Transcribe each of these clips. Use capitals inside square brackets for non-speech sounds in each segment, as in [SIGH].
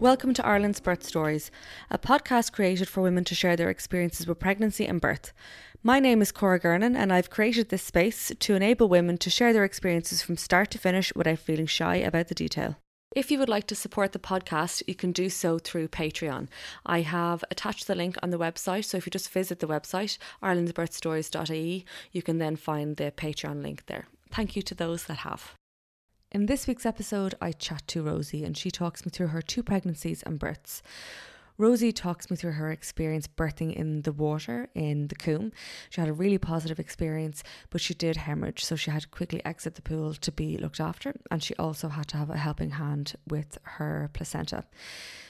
Welcome to Ireland's Birth Stories, a podcast created for women to share their experiences with pregnancy and birth. My name is Cora Gernan, and I've created this space to enable women to share their experiences from start to finish without feeling shy about the detail. If you would like to support the podcast, you can do so through Patreon. I have attached the link on the website, so if you just visit the website, irelandsbirthstories.ie, you can then find the Patreon link there. Thank you to those that have. In this week's episode, I chat to Rosie and she talks me through her two pregnancies and births. Rosie talks me through her experience birthing in the water in the Coombe. She had a really positive experience, but she did hemorrhage, so she had to quickly exit the pool to be looked after, and she also had to have a helping hand with her placenta.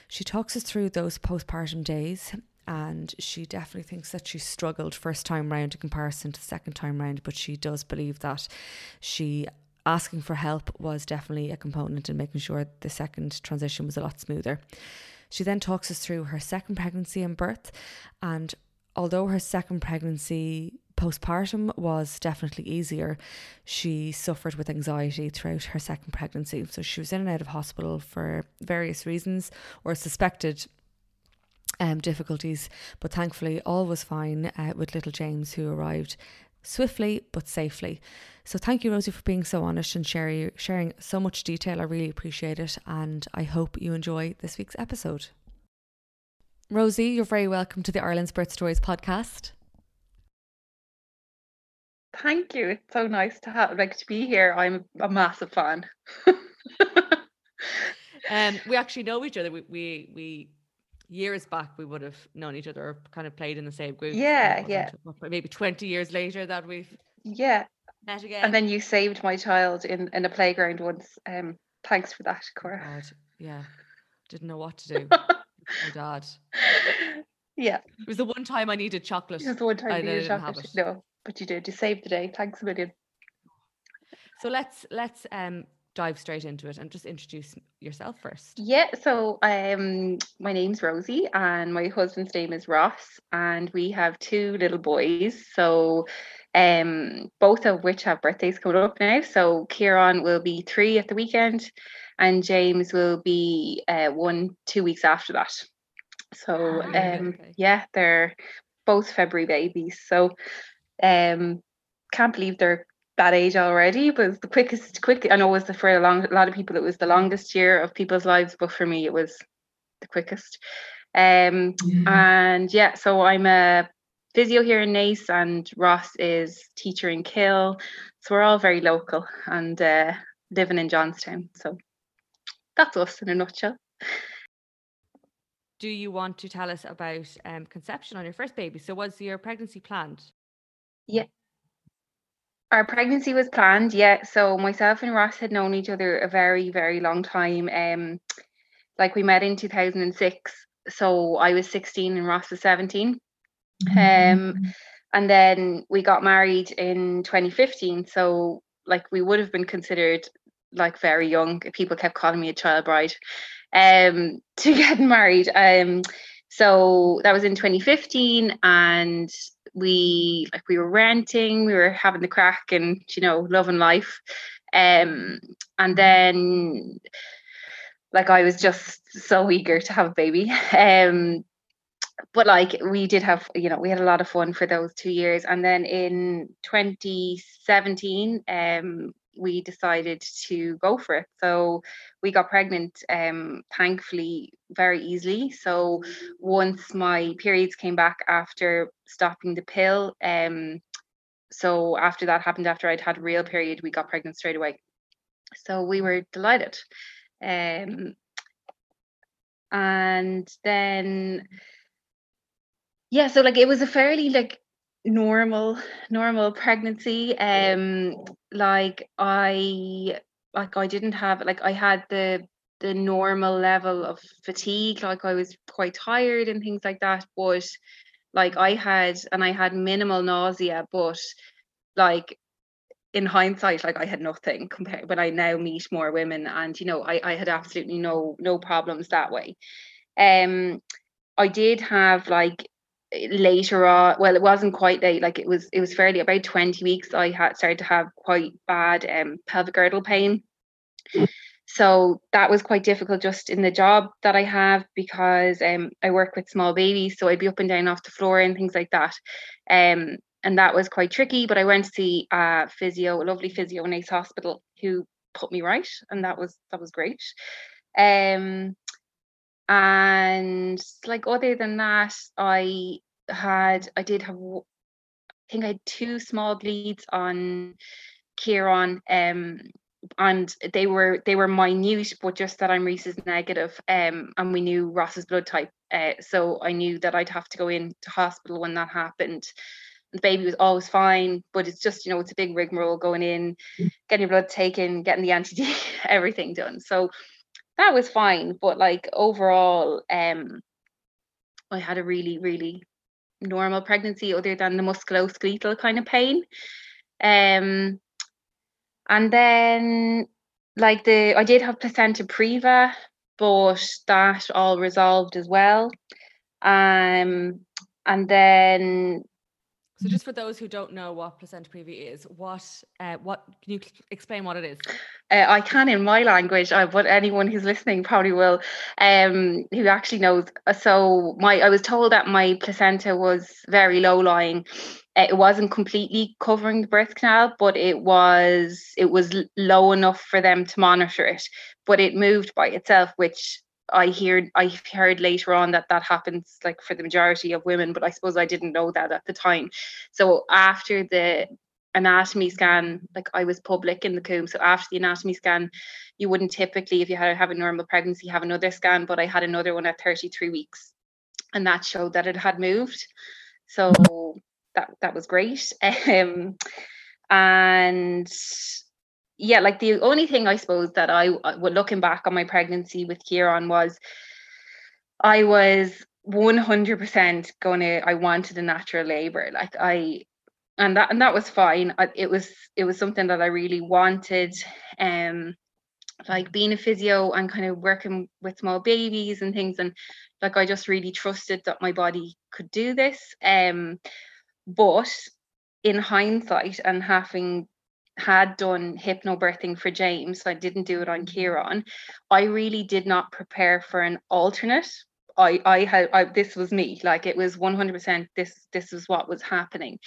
She talks us through those postpartum days and she definitely thinks that she struggled first time round in comparison to second time round, but she does believe that she asking for help was definitely a component in making sure the second transition was a lot smoother. She then talks us through her second pregnancy and birth, and although her second pregnancy postpartum was definitely easier, she suffered with anxiety throughout her second pregnancy. So she was in and out of hospital for various reasons or suspected um, difficulties, but thankfully all was fine uh, with little James, who arrived swiftly but safely. So thank you, Rosie, for being so honest and sharing sharing so much detail. I really appreciate it, and I hope you enjoy this week's episode. Rosie, you're very welcome to the Ireland's Birth Stories podcast. Thank you. It's so nice to have like to be here. I'm a massive fan. [LAUGHS] um, we actually know each other. We we we years back we would have known each other or kind of played in the same group. Yeah, yeah. Maybe 20 years later that we've yeah met again. And then you saved my child in in a playground once. Um thanks for that, Cora. God, yeah. Didn't know what to do. [LAUGHS] my dad. Yeah. It was the one time I needed chocolate. It was the one time I needed chocolate. No, but you did. You saved the day. Thanks a million. So let's let's um dive straight into it and just introduce yourself first. Yeah, so um my name's Rosie and my husband's name is Ross and we have two little boys. So um both of which have birthdays coming up now. So Kieran will be 3 at the weekend and James will be uh 1 2 weeks after that. So ah, um okay. yeah, they're both February babies. So um can't believe they're that age already, but it was the quickest, quick. I know it was the, for a long, a lot of people, it was the longest year of people's lives, but for me, it was the quickest. Um, and yeah, so I'm a physio here in Naas, and Ross is teacher in Kill. So we're all very local and uh, living in Johnstown. So that's us in a nutshell. Do you want to tell us about um, conception on your first baby? So was your pregnancy planned? Yeah, our pregnancy was planned, yeah. So myself and Ross had known each other a very, very long time. Um, like we met in 2006. So I was 16 and Ross was 17. Mm-hmm. Um, and then we got married in 2015. So like we would have been considered like very young. People kept calling me a child bride um [LAUGHS] to get married. Um so that was in 2015 and we like we were renting, we were having the crack and you know, loving life. Um and then like I was just so eager to have a baby. [LAUGHS] Um but like we did have you know we had a lot of fun for those two years and then in 2017 um we decided to go for it. So we got pregnant um thankfully very easily. So once my periods came back after stopping the pill um so after that happened after I'd had a real period we got pregnant straight away. So we were delighted. Um and then yeah so like it was a fairly like normal normal pregnancy um like i like i didn't have like i had the the normal level of fatigue like i was quite tired and things like that but like i had and i had minimal nausea but like in hindsight like i had nothing compared when i now meet more women and you know i i had absolutely no no problems that way. Um i did have like later on well it wasn't quite late like it was it was fairly about 20 weeks i had started to have quite bad um pelvic girdle pain. So that was quite difficult just in the job that i have because um i work with small babies so i'd be up and down off the floor and things like that. Um and that was quite tricky but i went to see a physio a lovely physio in Naas hospital who put me right and that was that was great. Um and like other than that i had i did have i think i had two small bleeds on Kieran um and they were they were minute but just that I'm Rhesus negative um and we knew Ross's blood type uh, so I knew that I'd have to go into hospital when that happened. The baby was always fine but it's just you know it's a big rigmarole going in getting your blood taken getting the anti [LAUGHS] everything done. So that was fine but like overall um I had a really really normal pregnancy other than the musculoskeletal kind of pain. Um and then like the I did have placenta previa but that all resolved as well. Um and then so just for those who don't know what placenta previa is, what uh, what can you explain what it is? Uh, I can in my language, uh, but anyone who's listening probably will, um, who actually knows. Uh, so my I was told that my placenta was very low lying. Uh, it wasn't completely covering the birth canal, but it was it was low enough for them to monitor it. But it moved by itself, which I hear I heard later on that that happens like for the majority of women, but I suppose I didn't know that at the time. So after the anatomy scan, like I was public in the Coombe, so after the anatomy scan, you wouldn't typically, if you had have a normal pregnancy, have another scan, but I had another one at 33 weeks, and that showed that it had moved. So that that was great. [LAUGHS] Um, and yeah, like the only thing I suppose that I uh, would looking back on my pregnancy with Kieran was I was 100% gonna I wanted a natural labor like I and that and that was fine. I, it was it was something that I really wanted um like being a physio and kind of working with small babies and things and like I just really trusted that my body could do this um but in hindsight and having had done hypnobirthing for James, so I didn't do it on mm-hmm. Kieran. I really did not prepare for an alternate. I I had I, this was me, like it was 100% this this was what was happening.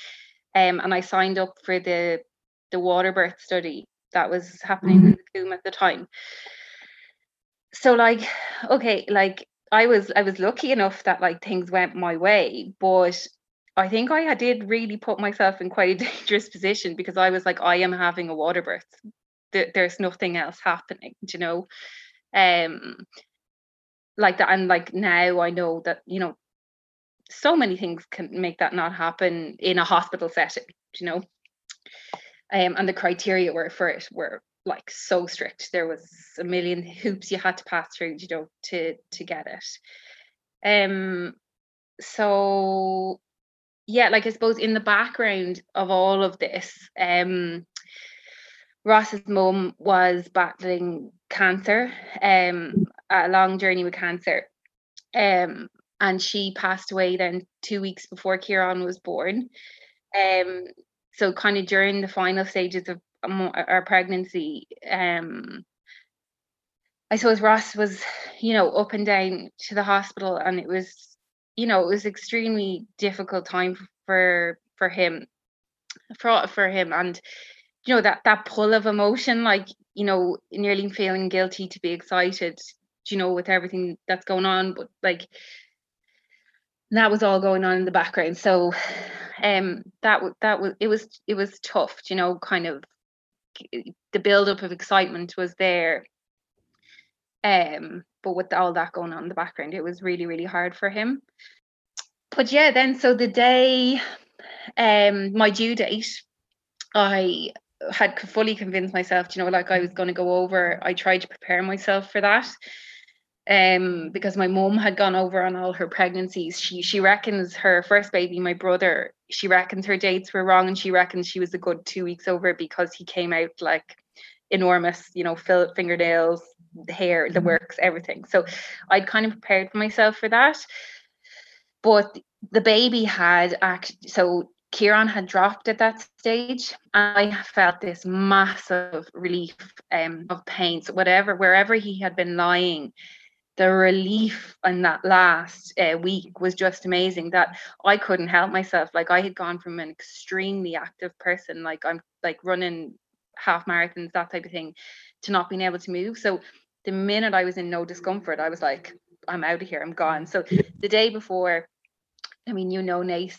Um, and I signed up for the the water birth study that was happening mm-hmm. in the Coombe at the time. So like, okay, like I was I was lucky enough that like things went my way, but I think I did really put myself in quite a [LAUGHS] dangerous position because I was like, I am having a water birth. There's nothing else happening, you know. Um, like that, and like now I know that you know, so many things can make that not happen in a hospital setting, you know. Um, and the criteria were for it were like so strict. There was a million hoops you had to pass through, you know, to to get it. Um, so yeah, like I suppose in the background of all of this, um, Ross's mum was battling cancer, um, a long journey with cancer. Um, and she passed away then two weeks before Kieran was born. Um, so kind of during the final stages of our pregnancy, um, I suppose Ross was, you know, up and down to the hospital, and it was you know, it was extremely difficult time for for him for for him. And you know that that pull of emotion like you know nearly feeling guilty to be excited you know with everything that's going on but like that was all going on in the background. So um that was that was it was it was tough you know kind of the build up of excitement was there um but with all that going on in the background it was really really hard for him. But yeah then so the day um my due date i had fully convinced myself you know like i was going to go over i tried to prepare myself for that um because my mom had gone over on all her pregnancies. She she reckons her first baby my brother she reckons her dates were wrong and she reckons she was a good two weeks over because he came out like enormous you know fingernails the hair the mm-hmm. works everything so i'd kind of prepared myself for that but the baby had actually, so Kieran had dropped at that stage. I felt this massive relief um, of pain. So whatever, wherever he had been lying, the relief in that last uh, week was just amazing that I couldn't help myself. Like I had gone from an extremely active person, like I'm like running half marathons, that type of thing, to not being able to move. So the minute I was in no discomfort, I was like, I'm out of here, I'm gone. So the day before, I mean, you know, Naas,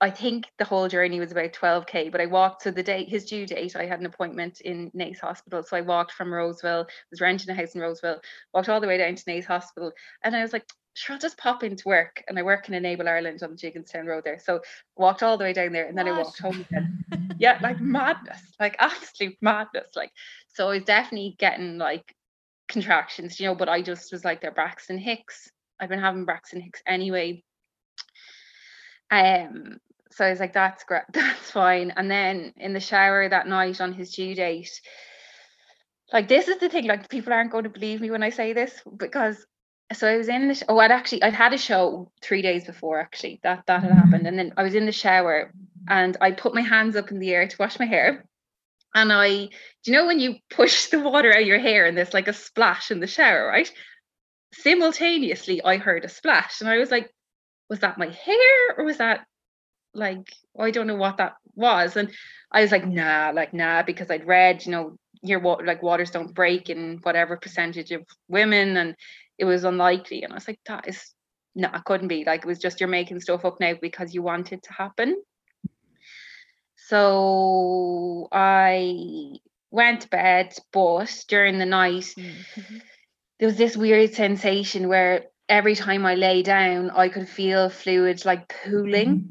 I think the whole journey was about 12k, but I walked. So the day his due date, I had an appointment in Naas Hospital. So I walked from Roseville, was renting a house in Roseville, walked all the way down to Naas Hospital, and I was like, sure, I'll just pop into work. And I work in Enable Ireland on the Jigginstown Road there. So walked all the way down there, and then what? I walked home again. [LAUGHS] yeah, like madness, like [LAUGHS] absolute madness. Like so, I was definitely getting like contractions, you know. But I just was like, they're Braxton Hicks. I've been having Braxton Hicks anyway um, so I was like, that's great, [LAUGHS] that's fine. And then in the shower that night on his due date, like this is the thing, like people aren't going to believe me when I say this because so I was in the sh- oh I'd actually I'd had a show three days before actually that that had happened and then I was in the shower and I put my hands up in the air to wash my hair and I do you know when you push the water out of your hair and there's like a splash in the shower right? Simultaneously I heard a splash and I was like was that my hair or was that like I don't know what that was. And I was like nah like nah because I'd read you know your water like waters don't break in whatever percentage of women and it was unlikely. And I was like that is no it couldn't be. Like it was just you're making stuff up now because you want it to happen so I went to bed but during the night mm-hmm. there was this weird sensation where every time I lay down, I could feel fluid like pooling.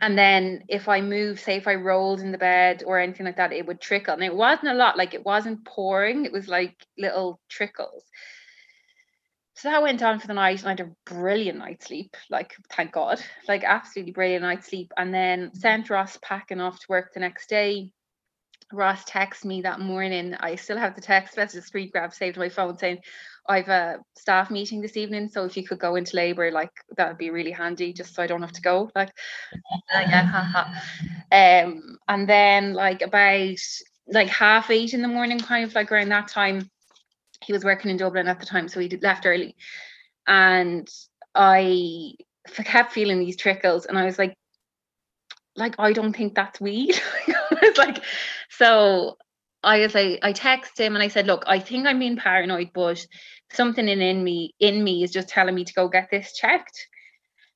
And then if I moved, say if I rolled in the bed or anything like that, it would trickle. And it wasn't a lot, like it wasn't pouring, it was like little trickles. So that went on for the night, and I had a brilliant night's sleep. Like, thank God, like absolutely brilliant night's sleep. And then sent Ross packing off to work the next day. Ross texted me that morning. I still have the text message screen grab saved on my phone saying, I've a staff meeting this evening, so if you could go into labour, like that would be really handy, just so I don't have to go. Like, yeah, haha. Um, and then like about like half eight in the morning, kind of like around that time, he was working in Dublin at the time, so he left early, and I kept feeling these trickles, and I was like, like I don't think that's weed. [LAUGHS] it's like so I was like, I texted him and I said, look, I think I'm being paranoid, but something in, in me in me is just telling me to go get this checked.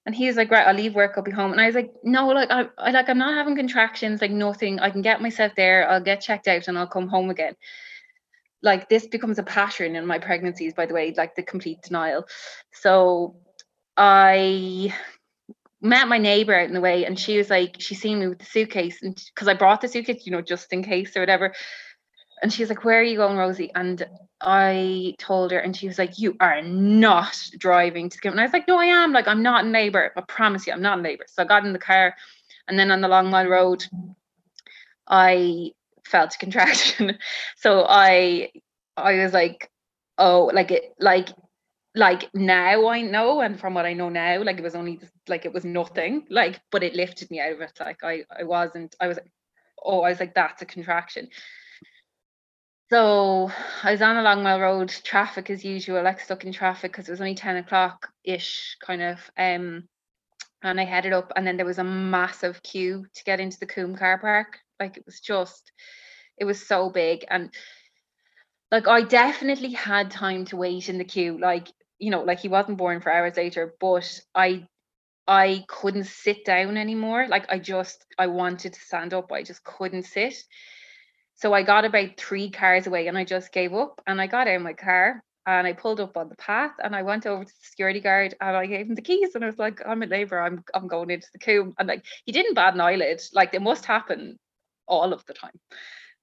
And he was like, right, I'll leave work, I'll be home. And I was like, no, like I, I like I'm not having contractions, like nothing. I can get myself there, I'll get checked out and I'll come home again. Like this becomes a pattern in my pregnancies, by the way, like the complete denial. So I met my neighbor out in the way and she was like she seen me with the suitcase and because I brought the suitcase you know just in case or whatever. And she's like where are you going Rosie? And I told her and she was like you are not driving to and I was like no I am. Like I'm not in labor I promise you I'm not in labor so I got in the car and then on the long mile road I felt a contraction [LAUGHS] so I I was like oh like it like like now I know, and from what I know now, like it was only like it was nothing, like, but it lifted me out of it. Like I, I wasn't, I was, oh, I was like, that's a contraction. So I was on a long mile road, traffic as usual, like stuck in traffic because it was only 10 o'clock ish, kind of. Um, and I headed up, and then there was a massive queue to get into the Coombe car park. Like it was just, it was so big. And like I definitely had time to wait in the queue. Like, you know, like he wasn't born for hours later, but I I couldn't sit down anymore. Like I just I wanted to stand up. I just couldn't sit. So I got about three cars away and I just gave up and I got out of my car and I pulled up on the path and I went over to the security guard and I gave him the keys and I was like, I'm a labor, I'm I'm going into the Coombe. And like he didn't bat an eyelid. Like it must happen all of the time.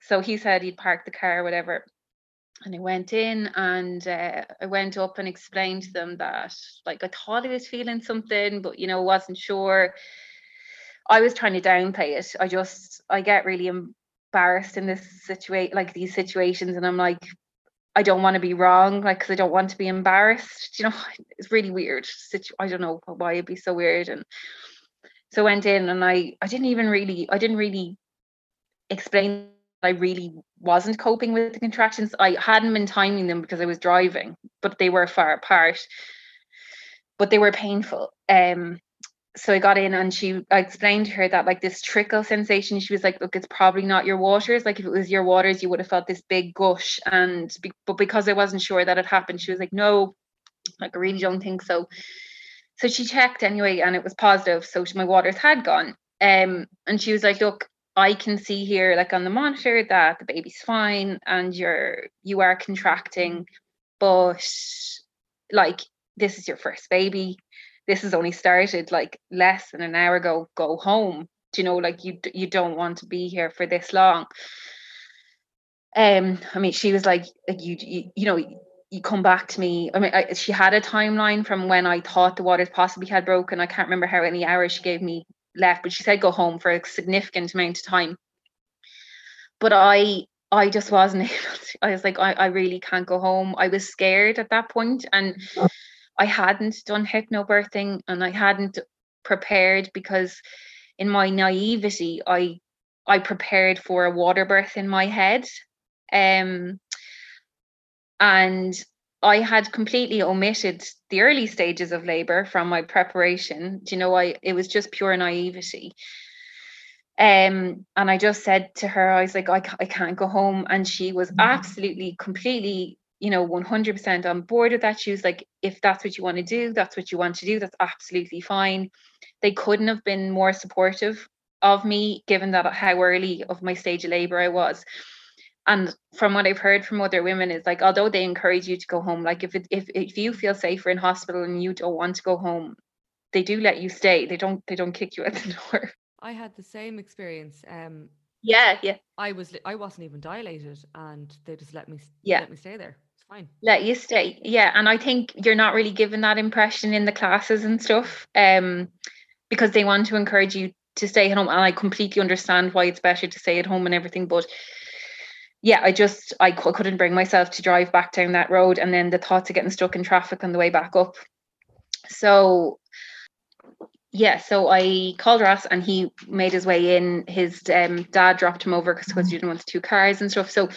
So he said he'd park the car, whatever. And I went in and uh, I went up and explained to them that like I thought I was feeling something, but you know, wasn't sure. I was trying to downplay it. I just I get really embarrassed in this situation, like these situations, and I'm like, I don't want to be wrong, like because I don't want to be embarrassed. You know, [LAUGHS] it's really weird. I don't know why it'd be so weird. And so I went in and I I didn't even really I didn't really explain I really wasn't coping with the contractions. I hadn't been timing them because I was driving, but they were far apart. But they were painful. Um, so I got in and she I explained to her that like this trickle sensation. She was like, "Look, it's probably not your waters. Like if it was your waters, you would have felt this big gush." And be, but because I wasn't sure that it happened, she was like, "No, like I really don't think so." So she checked anyway, and it was positive. So my waters had gone. Um, and she was like, "Look, I can see here, like on the monitor, that the baby's fine and you're you are contracting, but like this is your first baby. This has only started like less than an hour ago. Go home. Do you know, like you you don't want to be here for this long. Um, I mean, she was like, like you you, you know, you come back to me. I mean, I, she had a timeline from when I thought the waters possibly had broken. I can't remember how many hours she gave me left, but she said go home for a significant amount of time. But I I just wasn't [LAUGHS] able to. I was like, I, I really can't go home. I was scared at that point and I hadn't done hypnobirthing and I hadn't prepared because in my naivety, I I prepared for a water birth in my head. Um and I had completely omitted the early stages of labor from my preparation. Do you know, I it was just pure naivety. Um, and I just said to her, I was like, I, I can't go home. And she was mm-hmm. absolutely, completely, you know, 100% on board with that. She was like, if that's what you want to do, that's what you want to do. That's absolutely fine. They couldn't have been more supportive of me, given that how early of my stage of labor I was and from what I've heard from other women is like although they encourage you to go home, like if it, if if you feel safer in hospital and you don't want to go home, they do let you stay. They don't they don't kick you at the [LAUGHS] door. I had the same experience. Um yeah, yeah. I was I wasn't even dilated and they just let me yeah. let me stay there. It's fine. Let you stay. Yeah. And I think you're not really given that impression in the classes and stuff. Um because they want to encourage you to stay at home. And I completely understand why it's better to stay at home and everything. But yeah, I just I c- couldn't bring myself to drive back down that road, and then the thoughts of getting stuck in traffic on the way back up. So yeah, so I called Ross and he made his way in. His um, dad dropped him over because he didn't want the two cars and stuff. So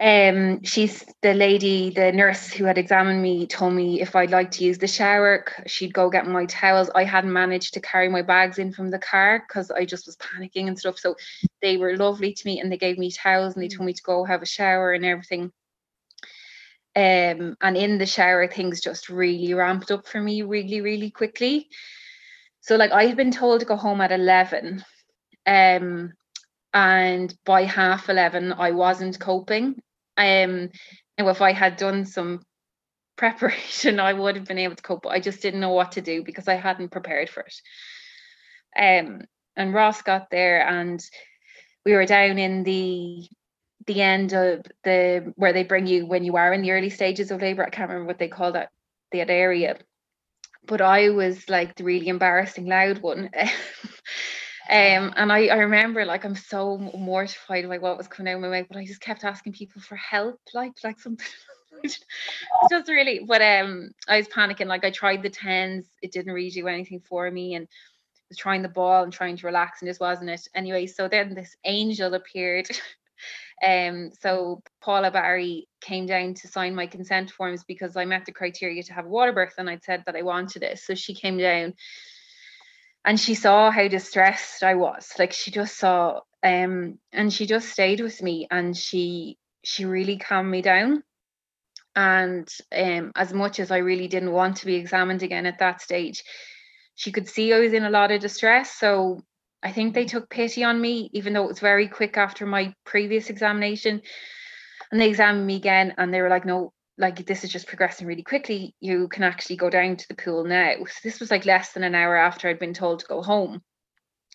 um she's the lady the nurse who had examined me told me if i'd like to use the shower she'd go get my towels. I hadn't managed to carry my bags in from the car because i just was panicking and stuff. So they were lovely to me and they gave me towels and they told me to go have a shower and everything. Um and in the shower things just really ramped up for me really really quickly. So like i had been told to go home at 11 um and by half 11 i wasn't coping. Um and if i had done some [LAUGHS] preparation i would have been able to cope but i just didn't know what to do because i hadn't prepared for it. Um and ross got there and we were down in the the end of the where they bring you when you are in the early stages of labor i can't remember what they call that that area. But i was like the really embarrassing loud one [LAUGHS] Um, and I, I remember like I'm so mortified by what was coming out of my mouth, but I just kept asking people for help, like like something. [LAUGHS] it's just really, but um, I was panicking. Like I tried the tens, it didn't really do anything for me, and was trying the ball and trying to relax, and just wasn't it. Anyway, so then this angel appeared. [LAUGHS] Um, so Paula Barry came down to sign my consent forms because I met the criteria to have a water birth and I'd said that I wanted it. So she came down and she saw how distressed I was. Like she just saw um and she just stayed with me and she she really calmed me down. And um as much as I really didn't want to be examined again at that stage, she could see I was in a lot of distress. So I think they took pity on me, even though it was very quick after my previous examination. And they examined me again and they were like, no, like this is just progressing really quickly. You can actually go down to the pool now. So this was like less than an hour after I'd been told to go home.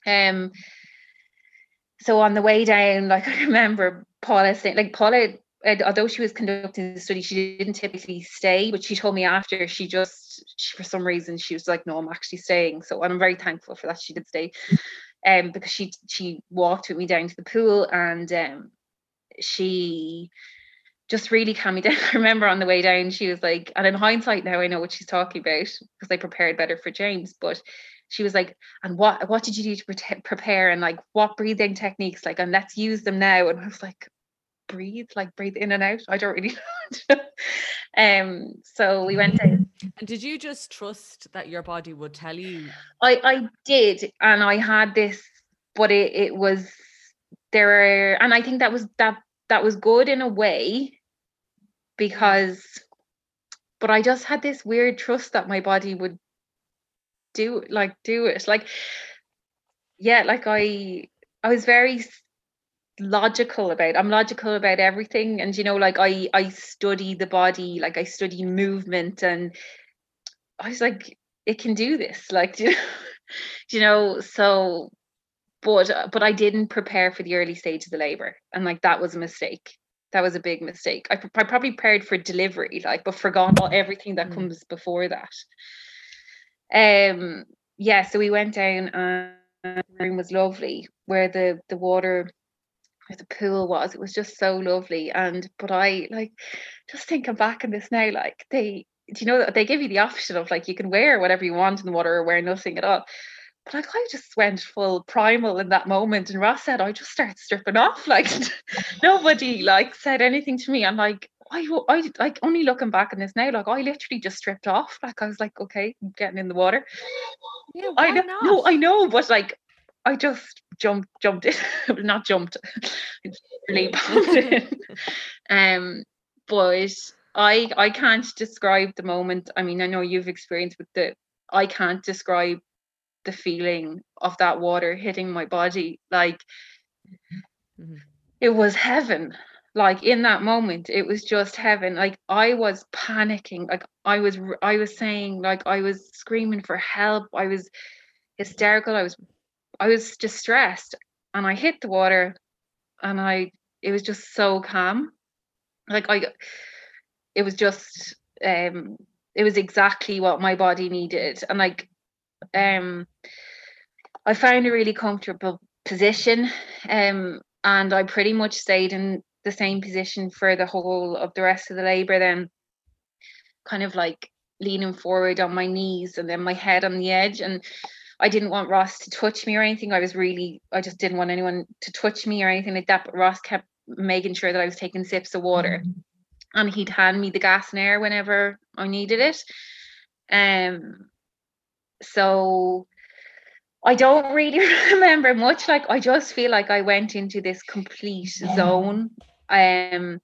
Um so on the way down, like [LAUGHS] I remember Paula saying, like Paula, although she was conducting the study, she didn't typically stay, but she told me after she just she, for some reason she was like, no, I'm actually staying. So I'm very thankful for that. She did stay um, because she she walked with me down to the pool and um, she just really calmed me [LAUGHS] down. I remember on the way down, she was like, and in hindsight now I know what she's talking about because I prepared better for James, but she was like, and what what did you do to pre- prepare and like what breathing techniques like and let's use them now. And I was like, breathe, like breathe in and out. I don't really [LAUGHS] know. um, so we went out. And did you just trust that your body would tell you? I I did, and I had this, but it it was there are, and I think that was that that was good in a way because, but I just had this weird trust that my body would do like do it. Like yeah like i i was very logical about i'm logical about everything. And you know like i i study the body like i study movement and i was like it can do this [LAUGHS] like you know, [LAUGHS] you know so but but i didn't prepare for the early stage of the labor. And like that was a mistake that was a big mistake i, I probably prepared for delivery like but forgot all everything that mm. comes before that um yeah so we went down and the room was lovely where the the water where the pool was. It was just so lovely. And but I like just thinking back in this now, like they do you know that they give you the option of like you can wear whatever you want in the water or wear nothing at all. But like I just went full primal in that moment. And Ross said, I just started stripping off. [LAUGHS] Like nobody like said anything to me. I'm like, I, I like only looking back on this now, like I literally just stripped off. Like I was like, okay, I'm getting in the water. Yeah, I know, not? no, I know, but like I just jumped jumped in [LAUGHS] not jumped [LAUGHS] really pumped in um but I I can't describe the moment I mean I know you've experienced with the I can't describe the feeling of that water hitting my body like mm-hmm. it was heaven like in that moment it was just heaven like i was panicking like i was i was saying like i was screaming for help i was hysterical i was I was distressed and I hit the water and I it was just so calm. Like I it was just um it was exactly what my body needed. And like um I found a really comfortable position. Um and I pretty much stayed in the same position for the whole of the rest of the labor then kind of like leaning forward on my knees and then my head on the edge and I didn't want Ross to touch me or anything. I was really, I just didn't want anyone to touch me or anything like that. But Ross kept making sure that I was taking sips of water. Mm-hmm. And he'd hand me the gas and air whenever I needed it. Um so I don't really [LAUGHS] remember much. Like I just feel like I went into this complete zone. Um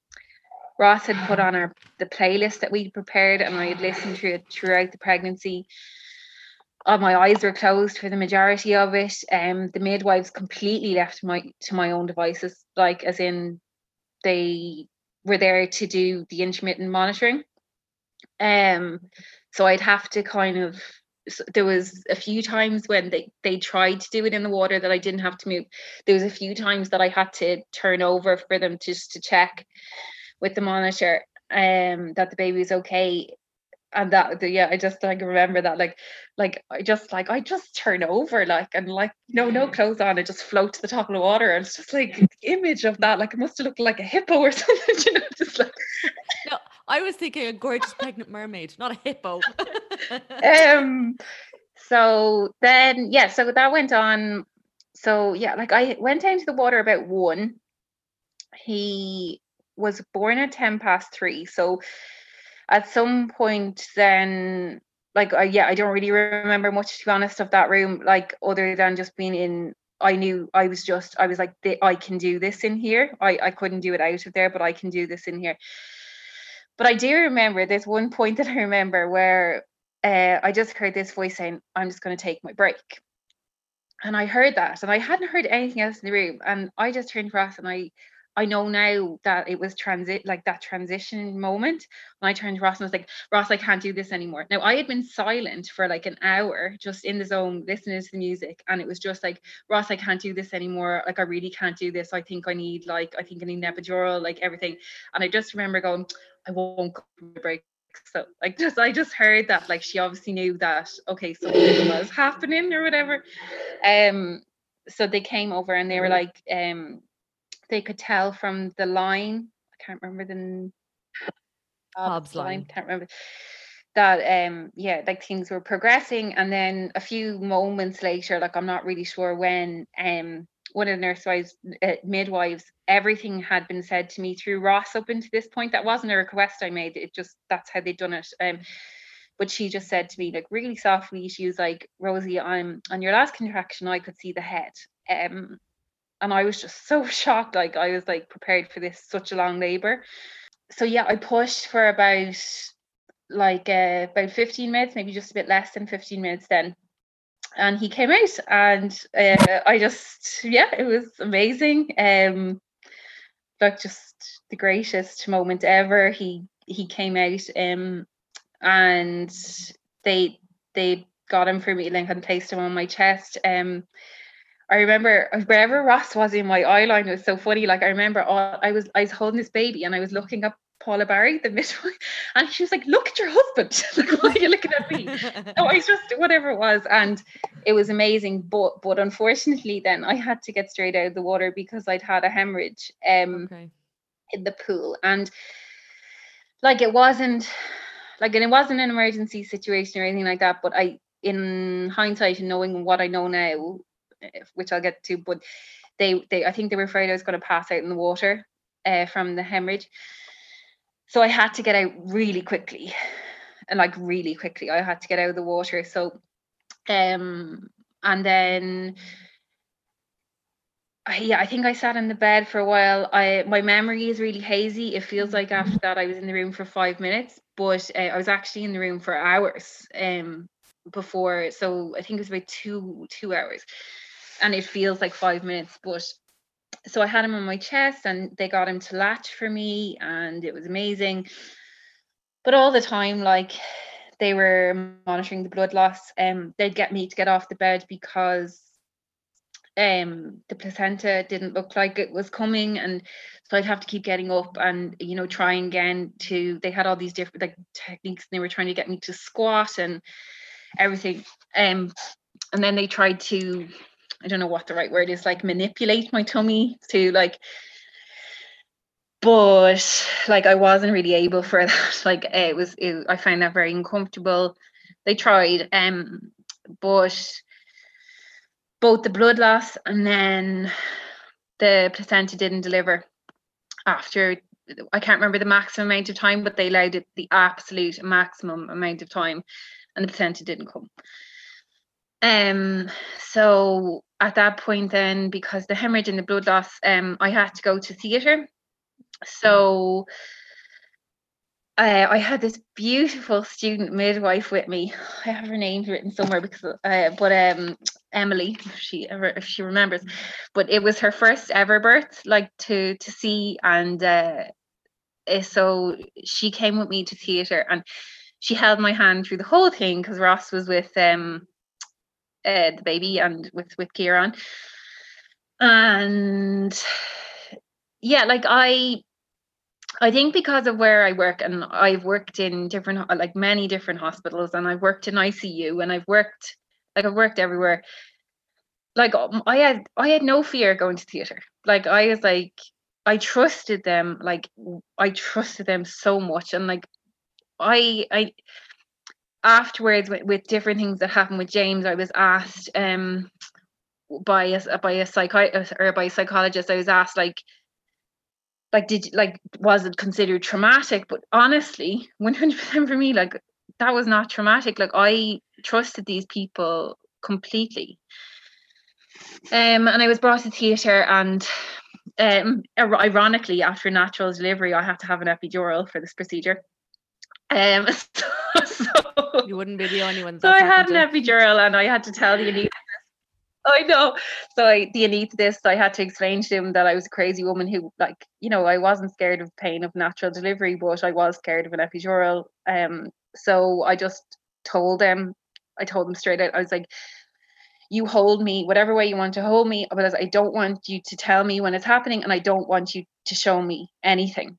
Ross had put on our the playlist that we prepared and I had listened to it throughout the pregnancy uh, my eyes were closed for the majority of it. Um, the midwives completely left my to my own devices, like as in they were there to do the intermittent monitoring. Um, so I'd have to kind of so there was a few times when they they tried to do it in the water that I didn't have to move. There was a few times that I had to turn over for them just to check with the monitor um that the baby was okay. And that yeah i just like remember that like like i just like i just turn over like and like no no clothes on i just float to the top of the water and it's just like the image of that like it must have looked like a hippo or [LAUGHS] something you know just like no i was thinking a gorgeous pregnant mermaid not a hippo [LAUGHS] um so then yeah so that went on. So yeah like i went down to the water about one. He was born at 10 past three. So at some point then like uh, yeah i don't really remember much to be honest of that room like other than just being in i knew i was just i was like i can do this in here. I i couldn't do it out of there but i can do this in here. But i do remember there's one point [LAUGHS] that i remember where uh, i just heard this voice saying i'm just going to take my break and i heard that and i hadn't heard anything else in the room and i just turned us and i I know now that it was transit like that transition moment when I turned to Ross and I was like, Ross, I can't do this anymore. Now I had been silent for like an hour, just in the zone, listening to the music, and it was just like, Ross, I can't do this anymore. Like I really can't do this. I think I need like I think I need an epidural, like everything. And I just remember going, I won't break. So like just I just heard that like she obviously knew that okay something was happening or whatever. Um so they came over and they were like um they could tell from the line. I can't remember the Hobbs line. line. Can't remember that. Um, yeah, like things were progressing, and then a few moments later, like I'm not really sure when. Um, one of the nurse uh, midwives, everything had been said to me through Ross up until this point. That wasn't a request I made. It just that's how they'd done it. Um, but she just said to me like really softly she was like rosie i'm on your last contraction i could see the head um and I was just [LAUGHS] so shocked. Like I was like prepared for this such a long labor. So yeah, I pushed for about like uh, about 15 minutes, maybe just a bit less than 15 minutes then. And he came out and uh, I just yeah, it was amazing. Um like just the greatest moment ever. He he came out um and they they got him for me like and placed him on my chest. Um I remember wherever Ross was in my eye line, it was so funny. Like I remember all, I was I was holding this baby and I was looking up Paula Barry, the midwife, and she was like, "Look at your husband! [LAUGHS] like, why are you looking at me?" so I just whatever it was, and it was amazing. But but unfortunately, then I had to get straight out of the water because I'd had a hemorrhage um okay. in the pool, and like it wasn't like and it wasn't an emergency situation or anything like that. But I, in hindsight and knowing what I know now, which I'll get to, but they they I think they were afraid I was going to pass out in the water uh, from the hemorrhage. So I had to get out really quickly. And like really quickly. I had to get out of the water. So um and then I, yeah, I think I sat in the bed for a while. I my memory is really hazy. It feels like after that I was in the room for five minutes, but uh, I was actually in the room for hours um before. So I think it was about two two hours and it feels like five minutes but so I had him on my chest and they got him to latch for me and it was amazing. But all the time like they were monitoring the blood loss um they'd get me to get off the bed because um the placenta didn't look like it was coming and so I'd have to keep getting up and you know trying again to they had all these different like techniques and they were trying to get me to squat and everything um and then they tried to I don't know what the right word is, like manipulate my tummy to like but like I wasn't really able for [LAUGHS] that. Like it was it, I found that very uncomfortable. They tried, um, but both the blood loss and then the placenta didn't deliver after I can't remember the maximum amount of time, but they allowed it the absolute maximum amount of time and the placenta didn't come. Um, so at that point, then because the hemorrhage and the blood loss, um, I had to go to theatre. So uh, I had this beautiful student midwife with me. I have her name written somewhere because, uh, but um, Emily, if she ever if she remembers, but it was her first ever birth, like to to see, and uh, eh, so she came with me to theatre, and she held my hand through the whole thing because Ross was with um uh, the baby and with with Kieran. And yeah, like I I think because of where I work and I've worked in different like many different hospitals and I've worked in ICU and I've worked like I've worked everywhere. Like um, I had I had no fear going to theater. Like I was like I trusted them like I trusted them so much and like I I afterwards with, with different things that happened with James, I was asked um by a by a psychiatrist or by a psychologist, I was asked like like did like was it considered traumatic? But honestly [LAUGHS] 100% for me like that was not traumatic. Like i trusted these people completely. Um and i was brought to theater and um ironically after natural delivery i had to have an epidural for this procedure um [LAUGHS] so, so you wouldn't be the only one so i had an epidural and i had to tell the I know. So I, the anaesthetist, I had to explain to him that I was a crazy woman who, like, you know, I wasn't scared of pain of natural delivery, but I was scared of an epidural. Um, so I just told him, I told him straight out, I was like, you hold me whatever way you want to hold me, but I don't want you to tell me when it's happening, and I don't want you to show me anything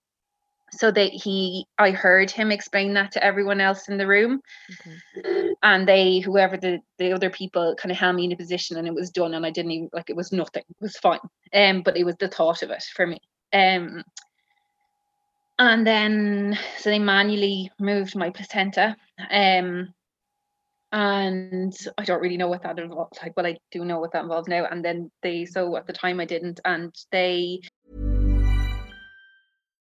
so that he i heard him explain that to everyone else in the room. Okay. and they whoever the the other people kind of held me in a position and it was done and i didn't even like it was nothing it was fine. Um but it was the thought of it for me. Um and then so they manually moved my placenta um and I don't really know what that involves like well I do know what that involves now. And then they so at the time I didn't and they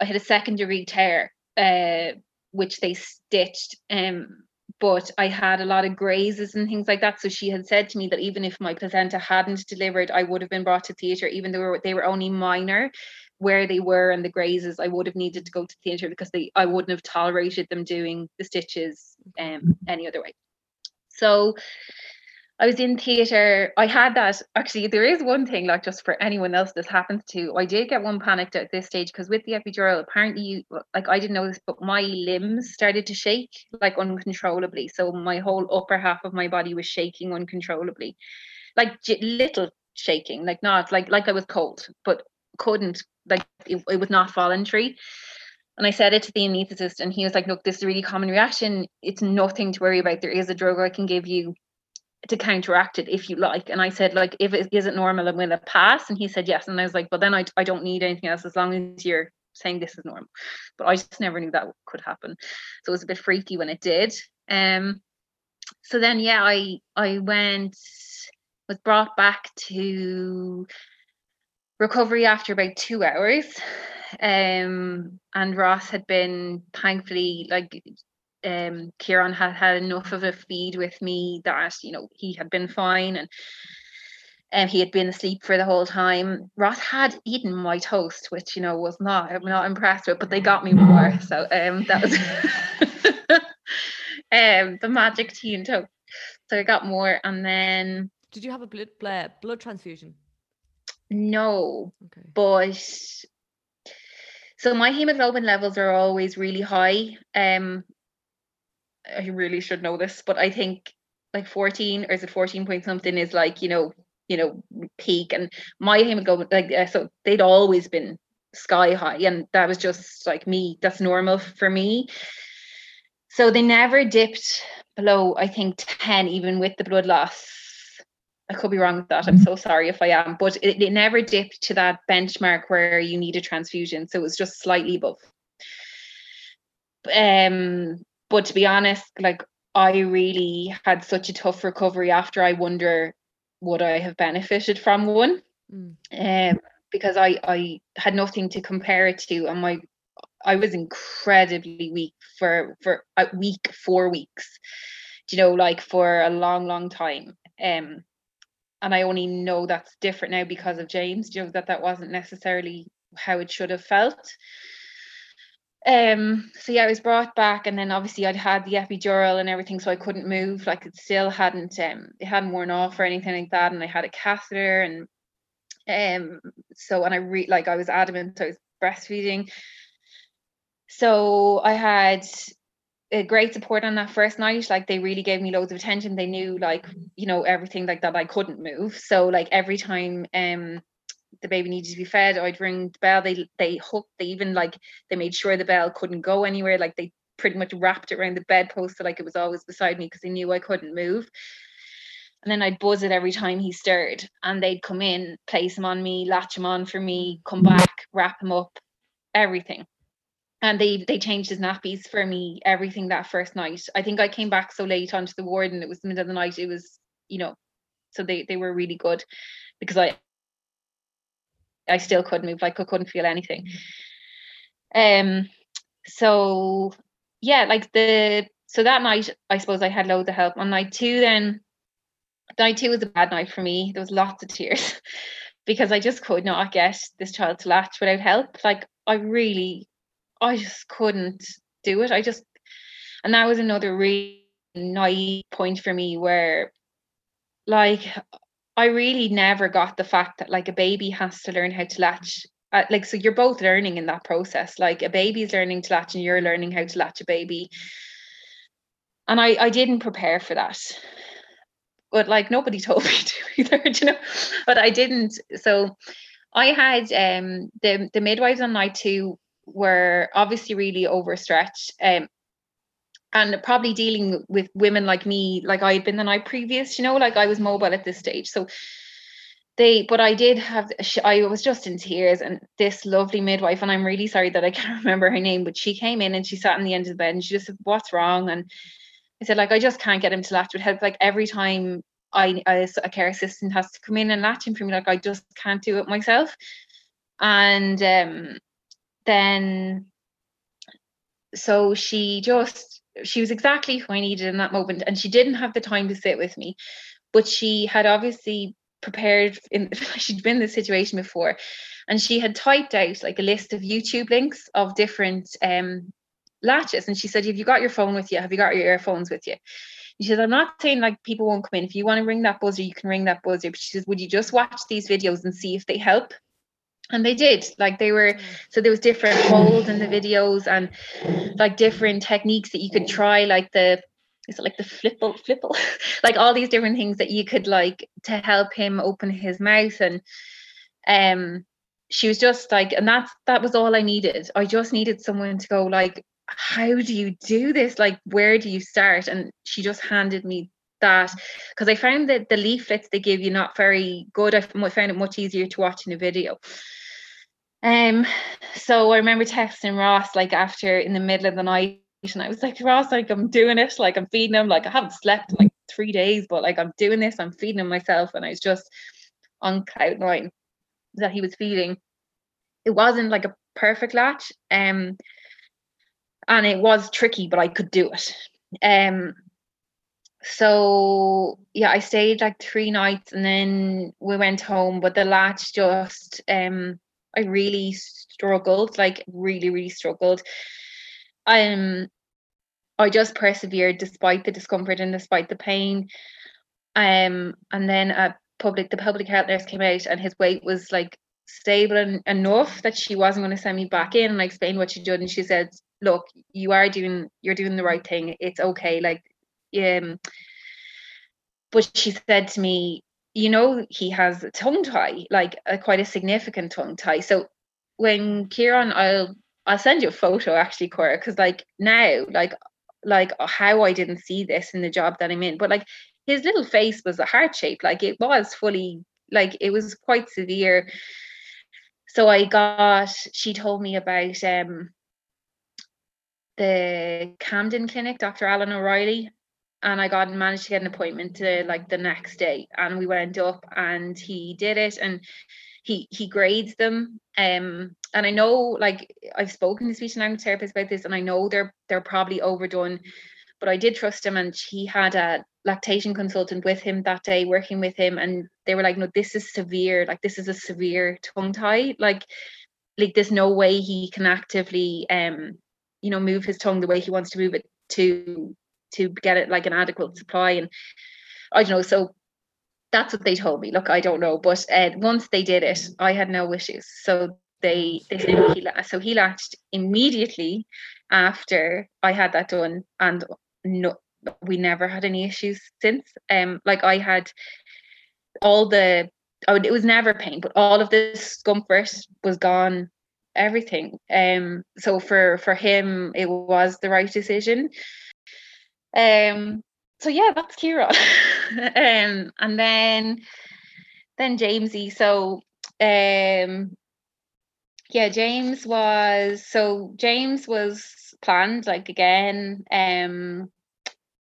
I had a secondary tear, uh, which they stitched. Um, but I had a lot of grazes and things like that. So she had said to me that even if my placenta hadn't delivered, I would have been brought to theatre, even though they were only minor where they were and the grazes i would have needed to go to theatre because they i wouldn't have tolerated them doing the stitches um any other way so I was in theatre. I had that actually. There is one thing, like just for anyone else this happens to. I did get one panicked at this stage because with the epidural, apparently, you like I didn't know this, but my limbs started to shake like uncontrollably. So my whole upper half of my body was shaking uncontrollably, like little shaking, like not like like I was cold, but couldn't like it, it was not voluntary. And I said it to the anaesthetist, and he was like, "Look, this is a really common reaction. It's nothing to worry about. There is a drug I can give you to counteract it if you like. And i said like if it is it normal and will it pass. And he said yes. And i was like but then I, I don't need anything else as long as you're saying this is normal. But i just never knew that could happen. So it was a bit freaky when it did. Um so then yeah i i went was brought back to recovery after about two hours. Um and ross had been thankfully like um, Kieran had had enough of a feed with me that you know he had been fine and um, he had been asleep for the whole time. Ross had eaten my toast, which you know was not I'm not impressed with, but they got me more. [LAUGHS] So um, that was [LAUGHS] um, the magic tea and toast. So I got more, and then Did you have a blood blood, blood transfusion? no, Okay. but so my hemoglobin levels are always really high. Um, I really should know this, but I think like 14 or is it 14 point something is like you know you know peak, and my hemoglobin like uh, so they'd always been sky high, and that was just like me. That's normal for me. So they never dipped below I think 10, even with the blood loss. I could be wrong with that. I'm so sorry if I am, but it, it never dipped to that benchmark where you need a transfusion. So it was just slightly above. Um, but to be honest, like I really had such a tough recovery after. I wonder would I have benefited from one? Mm. Um, because I I had nothing to compare it to, and my I was incredibly weak for for a week, four weeks. You know, like for a long, long time. Um, and I only know that's different now because of James. You know that that wasn't necessarily how it should have felt. Um, so yeah, I was brought back, and then obviously I'd had the epidural and everything, so I couldn't move. Like it still hadn't um it hadn't worn off or anything like that, and I had a catheter and um so and I re like I was adamant I was breastfeeding. So I had a great support on that first night. Like they really gave me loads of attention. They knew like, you know, everything like that I couldn't move. So like every time um the baby needed to be fed, I'd ring the bell. They they hooked, they even like they made sure the bell couldn't go anywhere. Like they pretty much wrapped it around the bedpost so like it was always beside me because they knew I couldn't move. And then I'd buzz it every time he stirred. And they'd come in, place him on me, latch him on for me, come back, wrap him up, everything and they they changed his nappies for me everything that first night i think i came back so late onto the ward and it was the middle of the night it was you know so they they were really good because i i still couldn't move. Like i couldn't feel anything. Um so yeah like the so that night i suppose i had loads of help. On night two then night two was a bad night for me. There was lots of tears [LAUGHS] because i just could not get this child to latch without help. Like i really I just couldn't do it. I just, and that was another really naive point for me where, like, I really never got the fact that like a baby has to learn how to latch. Uh, like, so you're both learning in that process. Like, a baby's learning to latch, and you're learning how to latch a baby. And I, I didn't prepare for that. But like nobody [LAUGHS] told me to either, you know. But I didn't. So I had um the the midwives on night two were obviously really overstretched um, and probably dealing with women like me like i had been the night previous you know like i was mobile at this stage. So they but i did have i was just in tears and this lovely midwife and i'm really sorry that i [LAUGHS] can't remember her name but she came in and she sat on the end of the bed and she just said what's wrong? And i said like i just can't get him to latch with help. Like every time I, I a care assistant has to come in and latch him for me like i just can't do it myself. And um then so she just she was exactly who I needed in that moment and she didn't have the time to sit with me but she had obviously prepared in [LAUGHS] she'd been in this situation before and she had typed out like a list of YouTube links of different um latches and she said have you got your phone with you have you got your earphones with you she said, I'm not saying like people won't come in. If you want to ring that buzzer, you can ring that buzzer. But she says, Would you just watch these videos and see if they help? And they did like they were so there was different holds in the videos and like different techniques that you could try like the is it like the flipple flipple [LAUGHS] like all these different things that you could like to help him open his mouth and um she was just like and that's that was all i needed. I just needed someone to go like how do you do this? Like where do you start? And she just handed me that because i found that the leaflets they give you not very good i found it much easier to watch in a video um, so I remember texting Ross like after in the middle of the night, and I was like, Ross, like I'm doing it, like I'm feeding him, like I haven't slept in like three days, but like I'm doing this, I'm feeding him myself, and I was just on cloud nine that he was feeding. It wasn't like a perfect latch, um, and it was tricky, but I could do it. Um, so yeah, I stayed like three nights, and then we went home, but the latch just um I really struggled, like really, really struggled. Um I just persevered despite the discomfort and despite the pain. Um, and then a public the public health nurse came out and his weight was like stable en- enough that she wasn't going to send me back in and I explained what she did and she said look you are doing you're doing the right thing it's okay like um but she said to me you know he has a tongue tie like a quite a significant tongue tie so when Kieran I'll I'll send you a photo actually Cora because like now like like how I didn't see this in the job that I'm in but like his little face was a heart shape like it was fully like it was quite severe so I got she told me about um the Camden clinic Dr. Alan O'Reilly and I got managed to get an appointment to like the next day and we went up and he did it and he he grades them um and I know like I've spoken to speech and language therapists about this and I know they're they're probably overdone but I did trust him and he had a lactation consultant with him that day working with him and they were like no this is severe like this is a severe tongue tie like like there's no way he can actively um you know move his tongue the way he wants to move it to to get it like an adequate supply and I don't know so that's what they told me. Look I don't know but uh, once they did it I had no issues. So they they said he so he latched immediately after I had that done and no we never had any issues since. Um like I had all the would, it was never pain but all of the discomfort was gone everything. Um so for for him it was the right decision um so yeah that's Kira. [LAUGHS] Um and then then Jamesy. So um yeah James was so James was planned like again um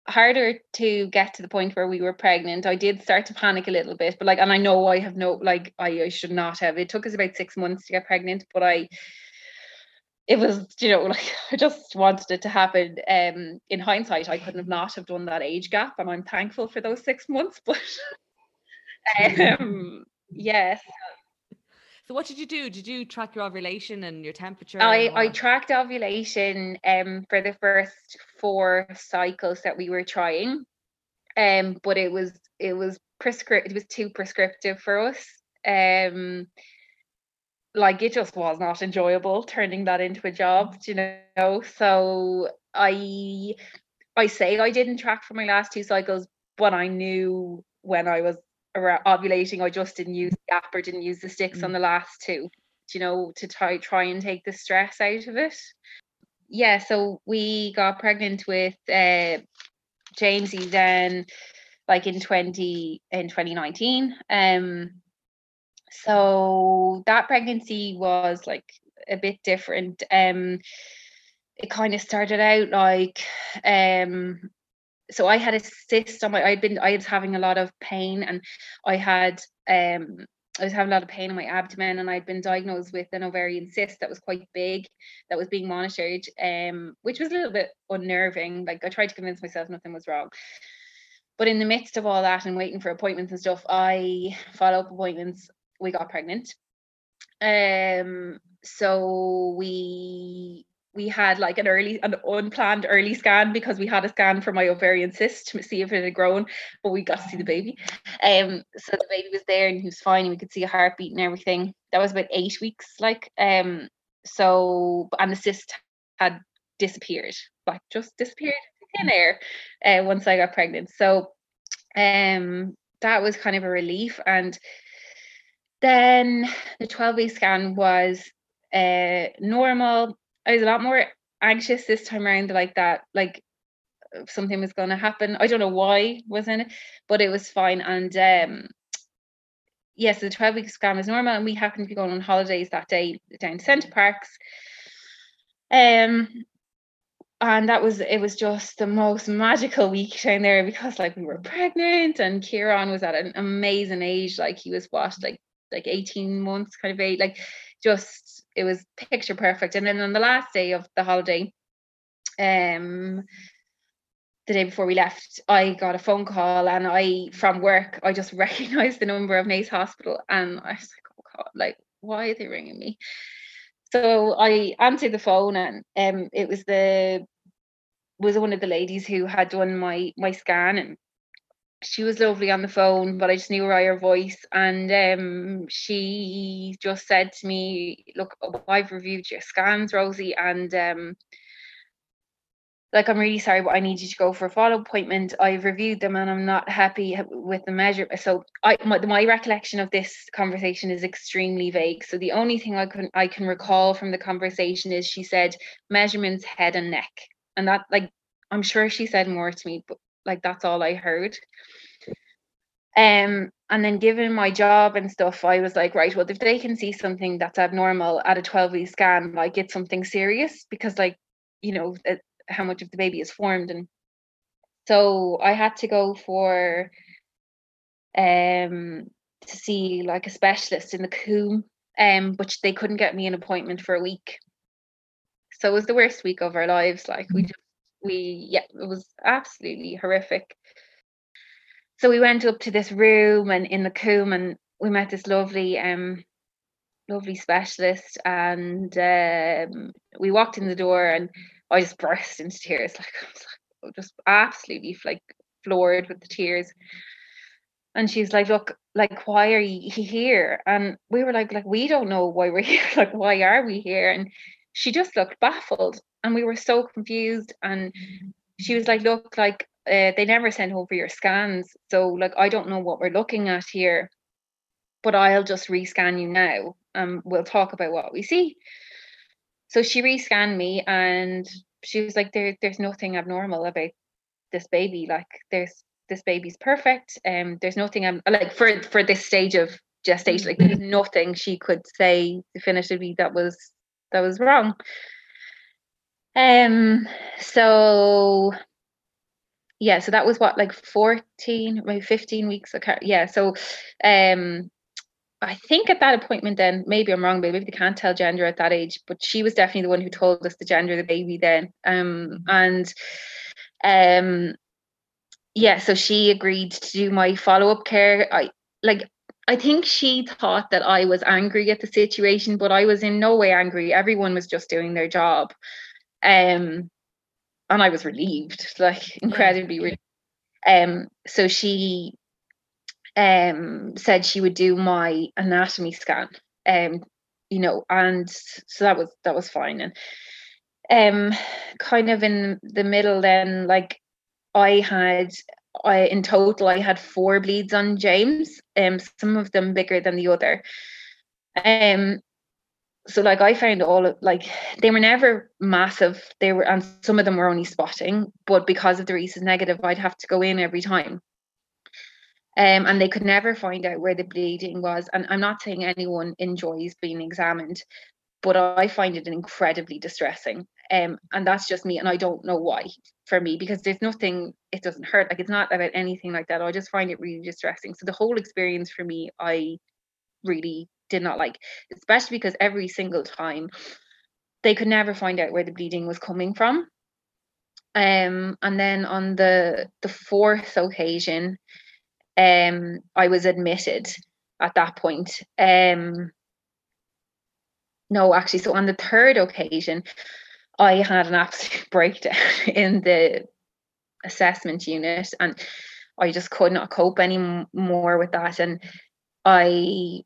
harder to get to the point where we were pregnant. I did start to panic a little bit but like and i know i have no like i, I should not have. It took us about six months to get pregnant but i it was you know [LAUGHS] like i just wanted it to happen um in hindsight i couldn't have not have done that age gap and i'm thankful for those six months [LAUGHS] but um yes So what did you do? Did you track your ovulation and your temperature? I, I tracked ovulation um for the first four cycles that we were trying. Um, but it was it was prescript it was too prescriptive for us. Um like it just was not enjoyable turning that into a job, do you know. So I I say I didn't track for my last two cycles, but I knew when I was ovulating, I just didn't use the app or didn't use the sticks on the last two, you know, to try try and take the stress out of it. Yeah, so we got pregnant with uh Jamesy then like in 20 in 2019. Um so that pregnancy was like a bit different. Um it kind of started out like um so I had a cyst on my I'd been I was having a lot of pain and I had um I was having a lot of pain in my abdomen and I'd been diagnosed with an ovarian cyst that was quite big that was being monitored um which was a little bit unnerving like I tried to convince myself nothing was wrong but in the midst of all that and waiting for appointments and stuff I follow up appointments we got pregnant. Um so we we had like an early an unplanned early scan because we had a scan for my ovarian cyst to see if it had grown but we got to see the baby. Um so the baby was there and he was fine and we could see a heartbeat and everything. That was about eight weeks like um so and the cyst had disappeared like just disappeared in thin air uh, once I got pregnant. So um that was kind of a relief and then the 12 week scan was uh normal. I was a lot more anxious this time around like that like something was going to happen. I don't know why wasn't it? But it was fine. And um yes the 12 week scan was normal and we happened to be going on holidays that day down to Center Parcs. Um and that was it was just the most magical week down there because like we were pregnant and Kieran was at an amazing age like he was what like like 18 months kind of age like just it was picture perfect. And then on the last day of the holiday um the day before we left I got a phone call and I from work I just [LAUGHS] recognized the number of Naas Hospital and I was like oh god like why are they ringing me? So I answered the phone and um it was the was one of the ladies who had done my my scan and she was lovely on the phone, but I just knew her voice. And um, she just said to me, Look, I've reviewed your scans, Rosie, and um, like I'm really sorry, but I need you to go for a follow appointment. I've reviewed them and I'm not happy with the measure. So I my, my recollection of this conversation is extremely vague. So the only thing I can I can recall from the conversation is she said measurements head and neck. And that like I'm sure she said more to me, but like that's all I heard. Um, and then given my job and stuff, I was like, right, well, if they can see something that's abnormal at a 12 week scan, like it's something serious because, like, you know, how much of the baby is formed. And so I had to go for um to see like a specialist in the Coombe, um, but they couldn't get me an appointment for a week. So it was the worst week of our lives. Like we mm. just we yeah, it was absolutely horrific. So we went up to this room and in the Coombe and we met this lovely um lovely specialist and um, we walked in the door and I just burst into tears. [LAUGHS] Like I was like just absolutely like floored with the tears. And she's like look like why are you here? And we were like like we don't know why we're [LAUGHS] here. Like why are we here? And she just looked baffled and we were so confused and she was like look like uh, they never send over your scans so like i don't know what we're looking at here but i'll just rescan you now and we'll talk about what we see. So she rescanned me and she was like there there's nothing abnormal about this baby like there's this baby's perfect and um, there's nothing i'm like for for this stage of gestation like there's nothing she could say definitively that was that was wrong um so yeah so that was what like 14 maybe 15 weeks okay yeah so um I think at that appointment then maybe I'm wrong but maybe they can't tell gender at that age but she was definitely the one who told us the gender of the baby then um and um yeah so she agreed to do my follow-up care. I like I think she thought that I was angry at the situation but I was in no way angry. Everyone was just doing their job um and I was relieved, like incredibly yeah. relieved. Um, so she um said she would do my anatomy scan, um, you know, and so that was that was fine. And um kind of in the middle then, like I had I in total I had four bleeds on James, um, some of them bigger than the other. Um, so like I found all of like they were never massive. They were and some of them were only spotting, but because of the rhesus negative, I'd have to go in every time. Um, and they could never find out where the bleeding was. And I'm not saying anyone enjoys being examined, but I find it incredibly distressing. Um, and that's just me, and I don't know why for me because there's nothing. It doesn't hurt. Like it's not about anything like that. I just find it really distressing. So the whole experience for me, I really did not like, especially because every single time they could never find out where the bleeding was coming from. Um, and then on the the fourth occasion, um, I was admitted at that point. Um, no, actually, so on the third occasion, I had an absolute [LAUGHS] breakdown [LAUGHS] in the assessment unit, and I just could not cope anymore with that. And I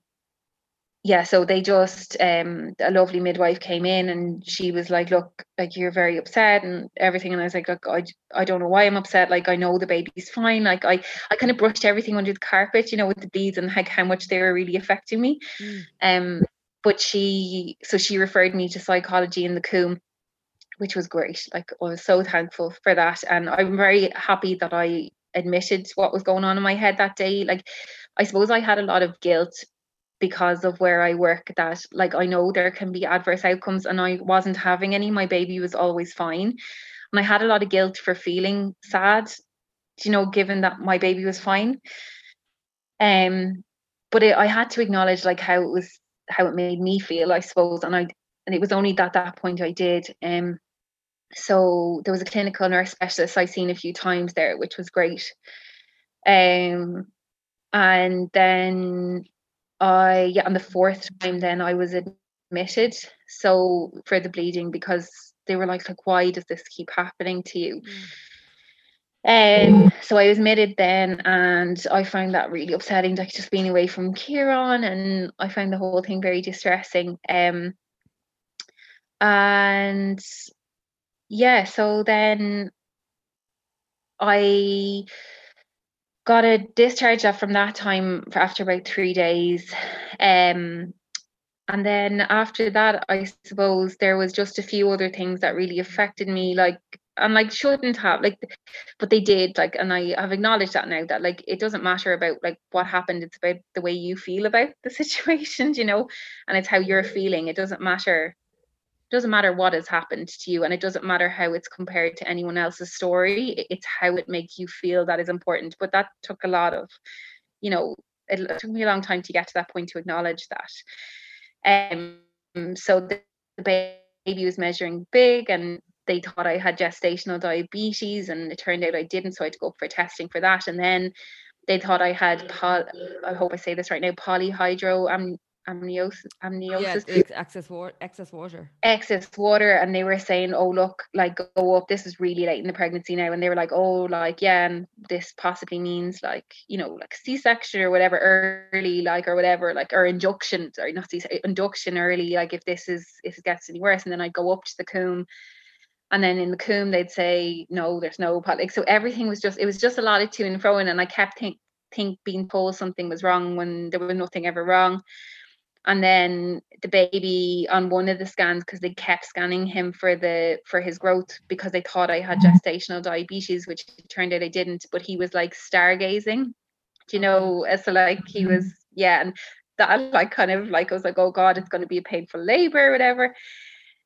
yeah, so they just um a lovely midwife came in and she was like, look, like you're very upset and everything. And I was like, look, I, I don't know why I'm upset. Like I know the baby's fine. Like I I kind of brushed everything under the carpet, you know, with the beads and like how much they were really affecting me. Mm. Um, but she so she referred me to psychology in the Coombe, which was great. Like I was so thankful for that. And I'm very happy that I admitted what was going on in my head that day. Like I suppose I had a lot of guilt because of where I work that like I know there can be adverse outcomes and I wasn't having any. My baby was always fine. And I had a lot of guilt for feeling sad, you know, given that my baby was fine. Um, but it, I had to acknowledge like how it was how it made me feel, I suppose. And I and it was only at that point I did. Um so there was a clinical nurse specialist I seen a few times there, which was great. Um and then I yeah on the fourth time then I was admitted so for the bleeding because they were like like why does this keep happening to you? Um so I was admitted then and I found that really upsetting like just being away from Kieran and I found the whole thing very distressing um and yeah so then I got a discharge from that time for after about three days. Um and then after that i suppose there was just a few other things that really affected me like and like shouldn't have like but they did like and i have acknowledged that now that like it doesn't matter about like what happened it's about the way you feel about the [LAUGHS] situation you know and it's how you're feeling it doesn't matter doesn't matter what has happened to you and it doesn't matter how it's compared to anyone else's story it's how it makes you feel that is important but that took a lot of you know it took me a long time to get to that point to acknowledge that um, so the, baby was measuring big and they thought I had gestational diabetes and it turned out I didn't. So I had to go for testing for that. And then they thought I had, poly, I hope I say this right now, polyhydro Oh, amniosis, amniosis. Yeah, excess water, excess water. Excess water, and they were saying, "Oh, look, like go up. This is really late in the pregnancy now." And they were like, "Oh, like yeah, and this possibly means like you know, like C-section or whatever early, like or whatever, like or induction, sorry, not C induction early. Like if this is if it gets any worse, and then I'd go up to the Coombe." And then in the Coombe, they'd say, no, there's no pot. like so everything was just it was just a lot of to and fro, and I kept think think being told something was wrong when there was nothing ever wrong and then the baby on one of the scans because they kept scanning him for the for his growth because they thought I had mm-hmm. gestational diabetes which turned out I didn't but he was like stargazing do you know so like he was mm-hmm. yeah and that like kind of like I was like oh god it's going to be a painful labor or whatever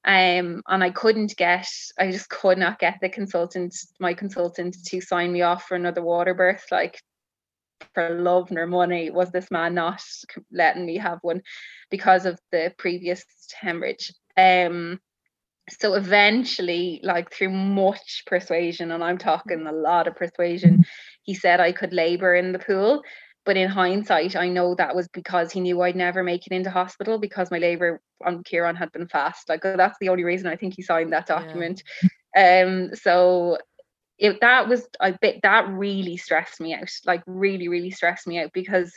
um and I couldn't get I just could not get the consultant my consultant to sign me off for another water birth like for love nor money was this man not letting me have one because of the previous hemorrhage. Um so eventually like through much persuasion and i'm talking a lot of persuasion he said i could labor in the pool. But in hindsight i know that was because he knew i'd never make it into hospital because my labor on kieran had been fast. Like that's the only reason i think he signed that document. Yeah. um so it that was I bit that really stressed me out, like really, really stressed me out because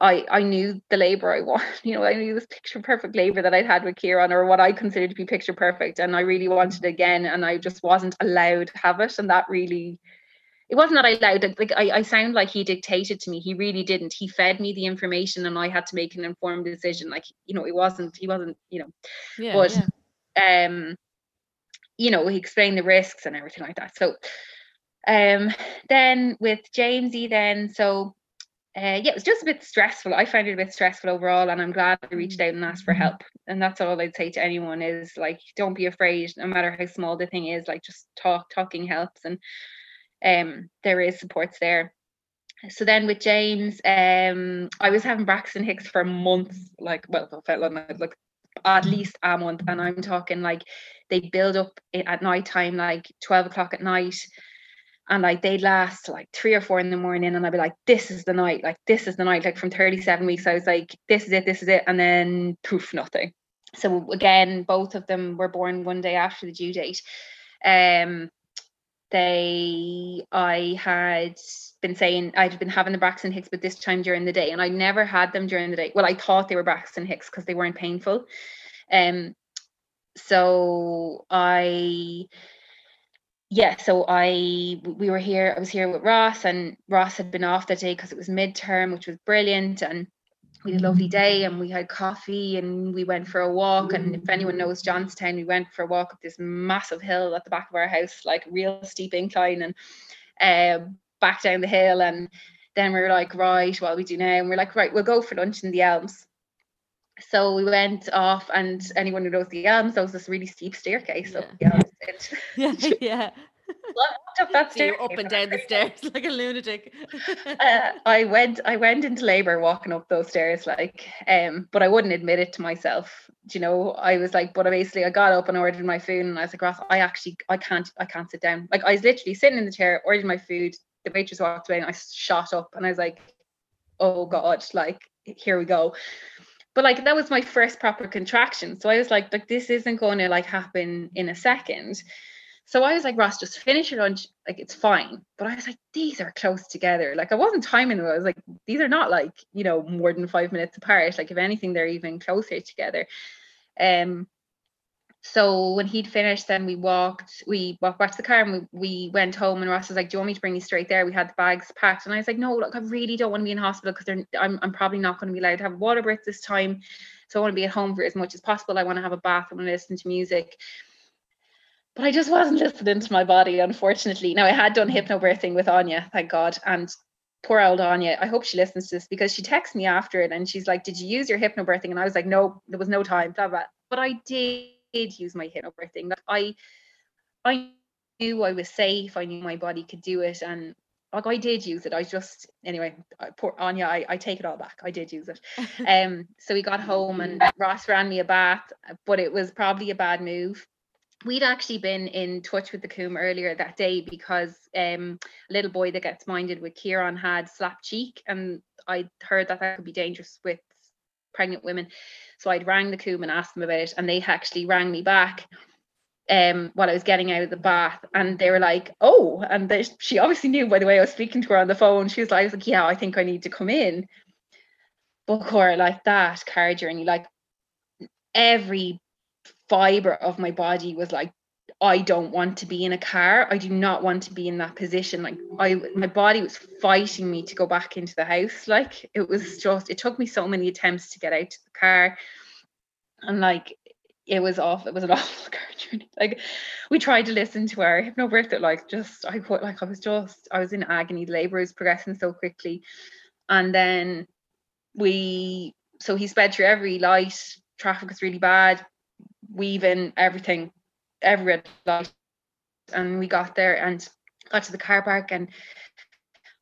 I I knew the labor I [LAUGHS] want, you know, I knew this picture perfect labor that I'd had with Kieran or what I considered to be picture perfect. And I really wanted again and I just wasn't allowed to have it. And that really it wasn't that I allowed it, like I, I sound like he dictated to me. He really didn't. He fed me the information and I had to make an informed decision. Like, you know, it wasn't, he wasn't, you know, yeah, but yeah. um you know, he explained the risks and everything like that. So um then with Jamesy then so uh, yeah, it was just a bit stressful. I found it a bit stressful overall, and I'm glad I reached out and asked for help. And that's all I'd say to anyone is like, don't be afraid, no matter how small the thing is. Like, just talk. Talking helps, and um, there is supports there. So then with James, um, I was having Braxton Hicks for months. Like, well, I felt like, like at least a month, and I'm talking like they build up at night time, like 12 o'clock at night. And like they'd last like three or four in the morning, and I'd be like, "This is the night, like this is the night." Like from 37 weeks, I was like, "This is it, this is it," and then poof, nothing. So again, both of them were born one day after the due date. Um, they I had been saying I'd been having the Braxton Hicks, but this time during the day, and I never had them during the day. Well, I thought they were Braxton Hicks because they weren't painful. Um, so I yeah, so I we were here. I was here with Ross, and Ross had been off that day because it was midterm, which was brilliant, and we had a lovely day, and we had coffee, and we went for a walk. And if anyone knows Johnstown, we went for a walk up this massive hill at the back of our house, like real steep incline, and uh, back down the hill. And then we were like, right, what we do now? And we're like, right, we'll go for lunch in the Elms so we went off and anyone who knows the elms there was this really steep staircase yeah. [LAUGHS] [LAUGHS] up the elms yeah yeah. up that stair up and down the stairs [LAUGHS] like a lunatic. Uh, i went i went into labor walking up those stairs like um but i wouldn't admit it to myself. Do you know i was like but I basically i got up and ordered my food and i was like Ross, i actually i can't i can't sit down. Like i was literally sitting in the chair ordered my food the waitress walked away and i shot up and i was like oh god like here we go but like that was my first proper contraction. So I was like, like this isn't going to like happen in a second. So I was like, Ross, just finish your lunch. Like it's fine. But I was like, these are close together. Like I wasn't timing them. I was like, these are not like, you know, more than five minutes apart. Like if anything, they're even closer together. Um so when he'd finished, then we walked, we walked back to the car and we, we went home and Ross was like, Do you want me to bring you straight there? We had the bags packed. And I was like, No, look, I really don't want to be in hospital because I'm I'm probably not going to be allowed to have a water birth this time. So I want to be at home for as much as possible. I want to have a bath, I want to listen to music. But I just wasn't listening to my body, unfortunately. Now I had done mm. hypnobirthing with Anya, thank God. And poor old Anya, I hope she listens to this because she texts me after it and she's like, Did you use your hypnobirthing? And I was like, No, there was no time, blah blah. But I did did use my hypnobirthing. Like I I knew I was safe. I knew my body could do it, and like I did use it. I just anyway, I, poor Anya, I, I take it all back. I did use it. [LAUGHS] um, so we got home and Ross ran me a bath, but it was probably a bad move. We'd actually been in touch with the Coombe earlier that day because um, a little boy that gets minded with Kieran had slapped cheek, and I heard that that could be dangerous with pregnant women. So I'd rang the Coombe and asked them about it, and they actually rang me back um while I was getting out of the bath and they were like oh and they, she obviously knew by the way I was speaking to her on the phone she was like, I was like yeah I think I need to come in but Cora like that car journey like every fiber of my body was like I don't want to be in a car. I do not want to be in that position. Like I my body was fighting me to go back into the house. Like it was just it took me so many attempts to get out to the car. And like it was off, it was an [LAUGHS] awful car journey. Like we tried to listen to our hypnobirth like just I quite like I was just I was in agony. The labor was progressing so quickly. And then we so he sped through every light, traffic was really bad, weaving, everything every red light and we got there and got to the car park and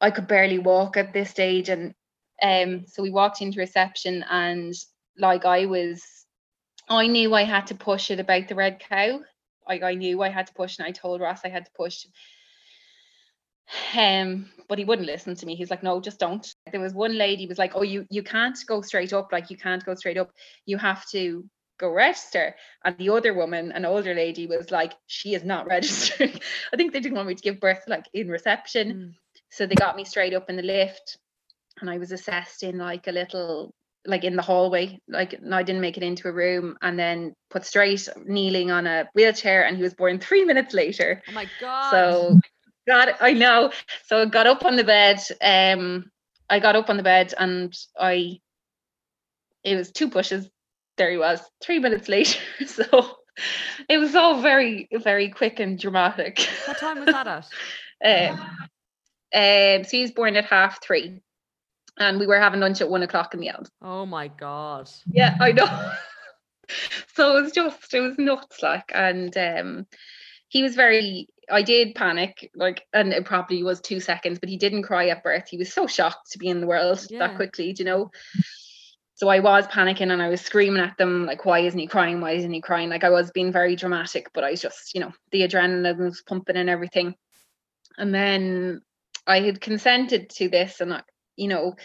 I could barely walk at this stage. And um so we walked into reception and like I was I knew I had to push it about the red cow. Like I knew I had to push and I told Ross I had to push. Um but he wouldn't listen to me. He's like no just don't. There was one lady was like oh you you can't go straight up. Like you can't go straight up. You have to go register. And the other woman, an older lady, was like, she is not [LAUGHS] registering. I think they didn't want me to give birth like in reception. Mm. So they got me straight up in the lift and I was assessed in like a little like in the hallway like no, I didn't make it into a room and then put straight kneeling on a wheelchair and he was born three minutes later oh my god so it I know so I got up on the bed um I got up on the bed and I it was two pushes there he was three minutes later. [LAUGHS] So it was all very, very quick and dramatic. What time was that at? um, [LAUGHS] um, so he was born at half three. And we were having lunch at one o'clock in the end. Oh my god. Yeah, I know. [LAUGHS] so it was just it was nuts like and um he was very I did panic, like, and it probably was two seconds, but he didn't cry at birth. He was so shocked to be in the world yeah. that quickly, you know. So I was panicking and I was screaming at them, like, why isn't he crying? Why isn't he crying? Like I was being very dramatic, but I was just, you know, the adrenaline was pumping and everything. And then I had consented to this and I, you know,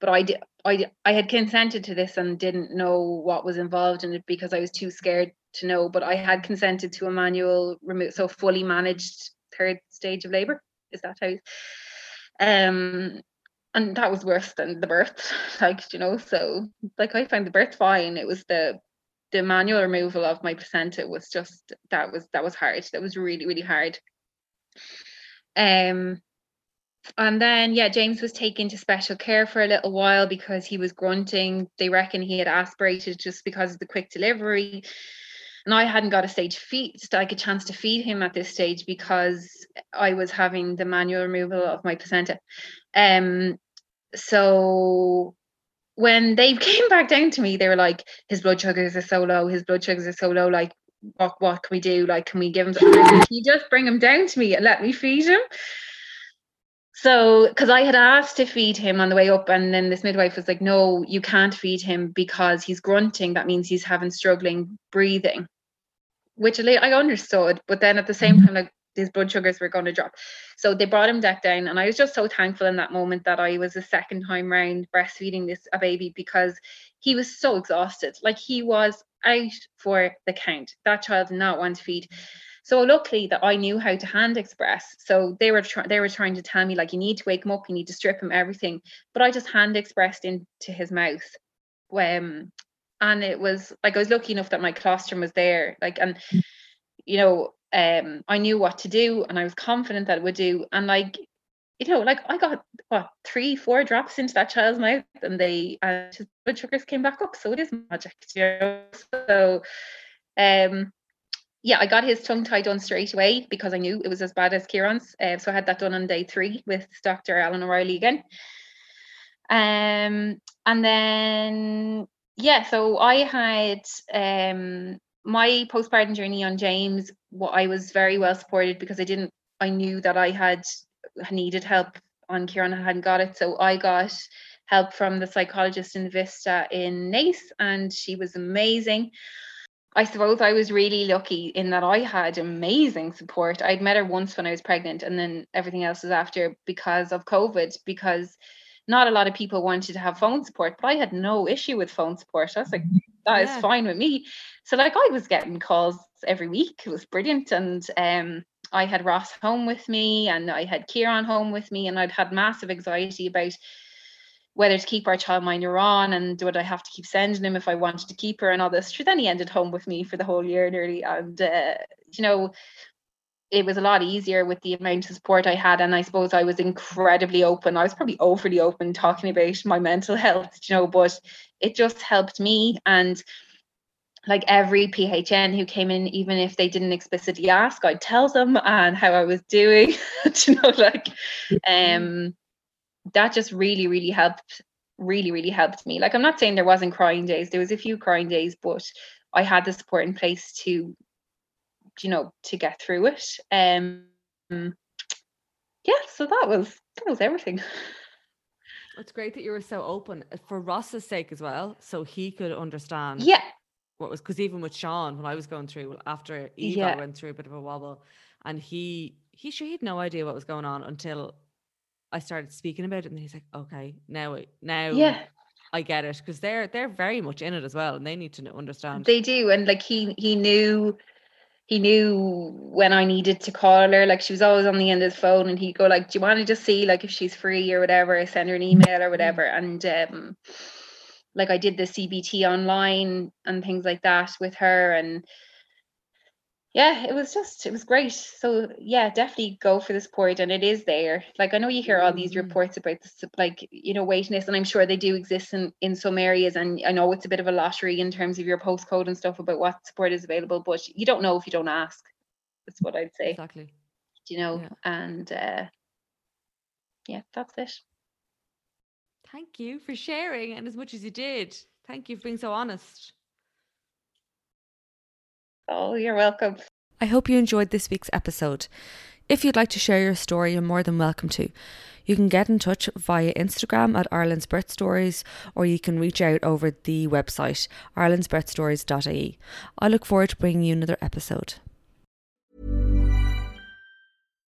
but I did I I had consented to this and didn't know what was involved in it because I was too scared to know. But I had consented to a manual remove so fully managed third stage of labor. Is that how um and that was worse than the birth [LAUGHS] like you know? So like i found the birth fine. It was the the manual removal of my placenta was just that was that was hard. That was really really hard. Um and then yeah james was taken to special care for a little while because he was grunting. They reckon he had aspirated just because of the quick delivery. And I hadn't got a stage feed, like a chance to feed him at this stage because I was having the manual removal of my placenta. Um, so when they [LAUGHS] came back down to me, they were like, his blood sugars are so low, his blood sugars are so low, like what what can we do? Like, can we give him can you just bring him down to me and let me feed him? So, because I had asked to feed him on the way up, and then this midwife was like, No, you can't feed him because he's grunting. That means he's having struggling breathing, which I understood. But then at the same mm-hmm. time, like, his blood sugars were going to drop. So they brought him back down, and I was just so thankful in that moment that I was the second time round breastfeeding this a baby because he was so exhausted. Like he was out for the count. That child did not want to feed. So luckily that I knew how to hand express. So they were they were trying to tell me like you need to wake him up, you need to strip him everything. But I just hand expressed into his mouth. Um, and it was like I was lucky enough that my colostrum was there. Like and you know, um, I knew what to do and I was confident that it would do. And like, you know, like I got what three, four drops into that child's mouth and they and his blood sugars came back up. So it is magic, you know. So um yeah, I got his tongue tie done straight away because I knew it was as bad as Kieran's. Uh, so I had that done on day three with Dr. Alan O'Reilly again. Um, and then yeah, so I had um my postpartum journey on James. What I was very well supported because I didn't. I knew that I had needed help on Kieran. I hadn't got it, so I got help from the psychologist in Vista in Naas, and she was amazing. I suppose I was really lucky in that I had amazing support. I'd met her once when I was pregnant, and then everything else was after because of COVID, because not a lot of people wanted to have phone support, but I had no issue with phone support. I was like, that yeah. is fine with me. So like I was getting calls every week. It was brilliant. And um I had Ross home with me and I had Kieran home with me, and I'd had massive anxiety about whether to keep our child childminder on and would I have to keep sending him if I wanted to keep her and all this. Sure, then he ended home with me for the whole year nearly. And, uh, you know, it was a lot easier with the amount of support I had. And I suppose I was incredibly open. I was probably overly open talking about my mental [LAUGHS] health, you know, but it just helped me. And like every PHN who came in, even if they didn't explicitly ask, I'd tell them and how I was doing, [LAUGHS] you know, like, um, that just really really helped really really helped me like i'm not saying there wasn't crying days there was a few crying days but i had the support in place to you know to get through it um yeah so that was that was everything it's great that you were so open uh, for ross's sake as well so he could understand yeah what was because even with sean when i was going through after eva yeah. went through a bit of a wobble and he he sure he had no idea what was going on until I started speaking about it, and he's like, "Okay, now, now, yeah." I get it because they're they're very much in it as well, and they need to understand. They do, and like he he knew he knew when I needed to call her. Like she was always on the end of the phone, and he'd go like, "Do you want to just see like if she's free or whatever? Send her an email or whatever." And um, like I did the CBT online and things like that with her, and yeah, it was just it was great. So yeah, definitely go for the sport, and it is there. Like I know you hear all these mm-hmm. reports about this, like you know, waiting and I'm sure they do exist in in some areas. And I know it's a bit of a lottery in terms of your postcode and stuff about what support is available, but you don't know if you don't ask. That's what I'd say. Exactly. You know, yeah. and uh, yeah, that's it. Thank you for sharing, and as much as you did, thank you for being so honest. Oh, you're welcome. I hope you enjoyed this week's episode. If you'd like to share your story, you're more than welcome to. You can get in touch via Instagram at Ireland's Birth Stories, or you can reach out over the website irelandsbirthstories.ie. I look forward to bringing you another episode.